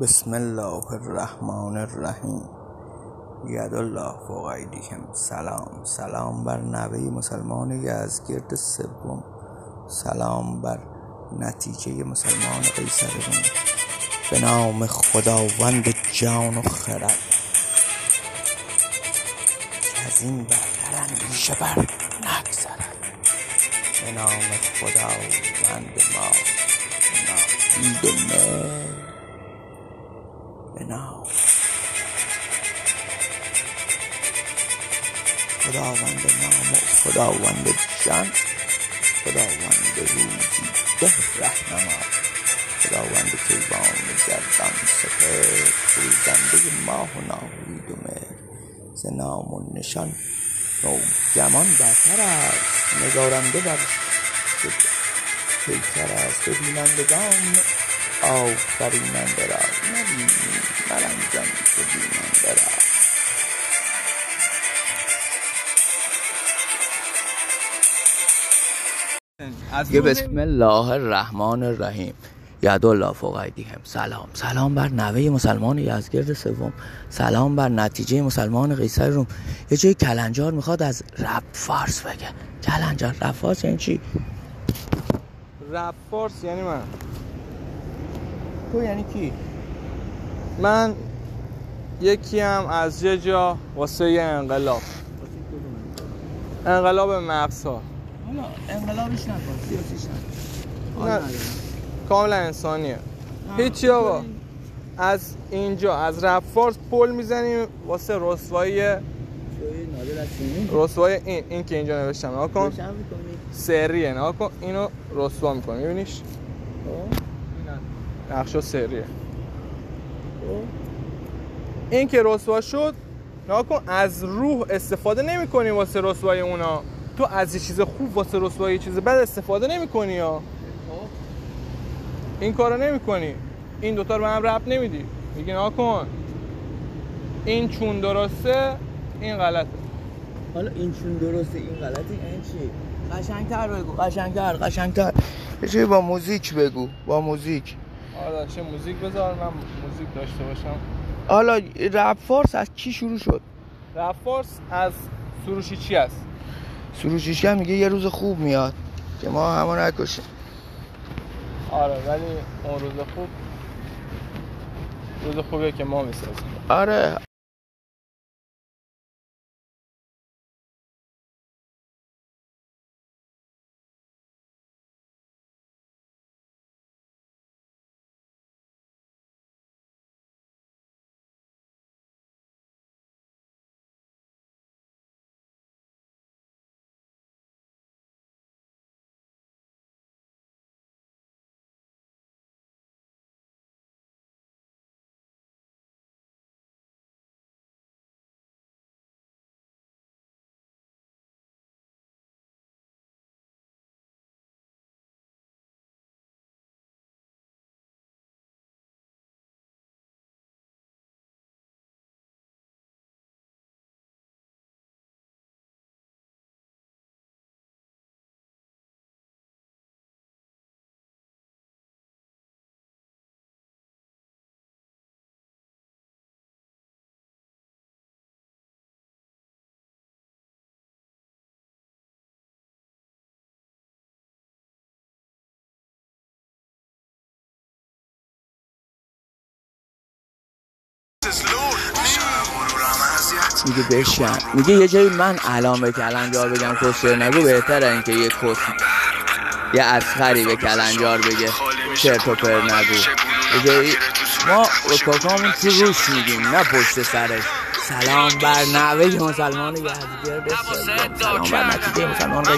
بسم الله الرحمن الرحیم. یدالله فوق ایدیهم سلام. سلام بر نوه مسلمان یزدگرد سوم. سلام بر نتیجه مسلمان قیصر روم به نام خداوند جان و خرد. کزین برتر اندیشه بر نگذرد به نام خداوند ما. ناهید نام خداوند نام و خداوند جان خداوند روزی ده رهنما خداوند کیوان گردان سپهر فروزنده ماه و ناهید و ز نام و نشان نوگمان برتر است نگارنده بر پیکر است به بینندگان آفریننده را. نبینی مرنجان که بیننده را یه بسم الله الرحمن الرحیم. یدالله فوق ایدیهم سلام. سلام بر نوه مسلمان یزدگرد سوم. سلام بر نتیجه مسلمان قیصر روم. یه جای کلنجار می‌خواد از رب فارس بگه. کلنجار. رب فارس یعنی چی؟ رپ فارس یعنی من. تو یعنی کی؟ من یکی هم از یه جا واسه یه انقلاب. انقلاب مغزها حالا انقلابش نکن سیاسیش نکن نه. کاملا انسانیه. هیچی آقا. از اینجا از رپ فارس پل می‌زنیم واسه رسوایی رسوایی این این که اینجا نوشتم. نها کن. سریه. نها کن. اینو رسوا می‌کنی. میبینیش؟ نقشا سریه. این که رسوا شد نها کن از روح استفاده نمی کنی واسه رسوایی اونا. تو از یه چیز خوب واسه رسوایی چیز بد استفاده نمی کنی یا این کارو نمی کنی. این دوتا رو به هم رب نمیدی میگی نها کن. این چون درسته این غلطه. حالا این چون درسته این غلطه یعنی چی؟ قشنگتر بگو. قشنگتر قشنگتر. یه چیزی با موزیک بگو. با موزیک. آره چه موزیک بذار من موزیک داشته باشم. حالا رپ فارس از کی شروع شد؟ رپ فارس از سروشی چی است؟ سروشیشکن میگه؟ یه روز خوب میاد که ما همه نکشیم. آره ولی اون روز خوب روز خوبیه که ما می‌سازیم. آره میگه بشن میگه یه جایی من الان به کلنجار بگم کسچر نگو بهتره اینکه یه کس یه اسخری به کلنجار بگه. چرت و پر نگو. جایی ما کاکامون تو روش میگیم نه پشت سرش. سلام بر نوه مسلمان یزدگرد سوم سلام بر نتیجه مسلمان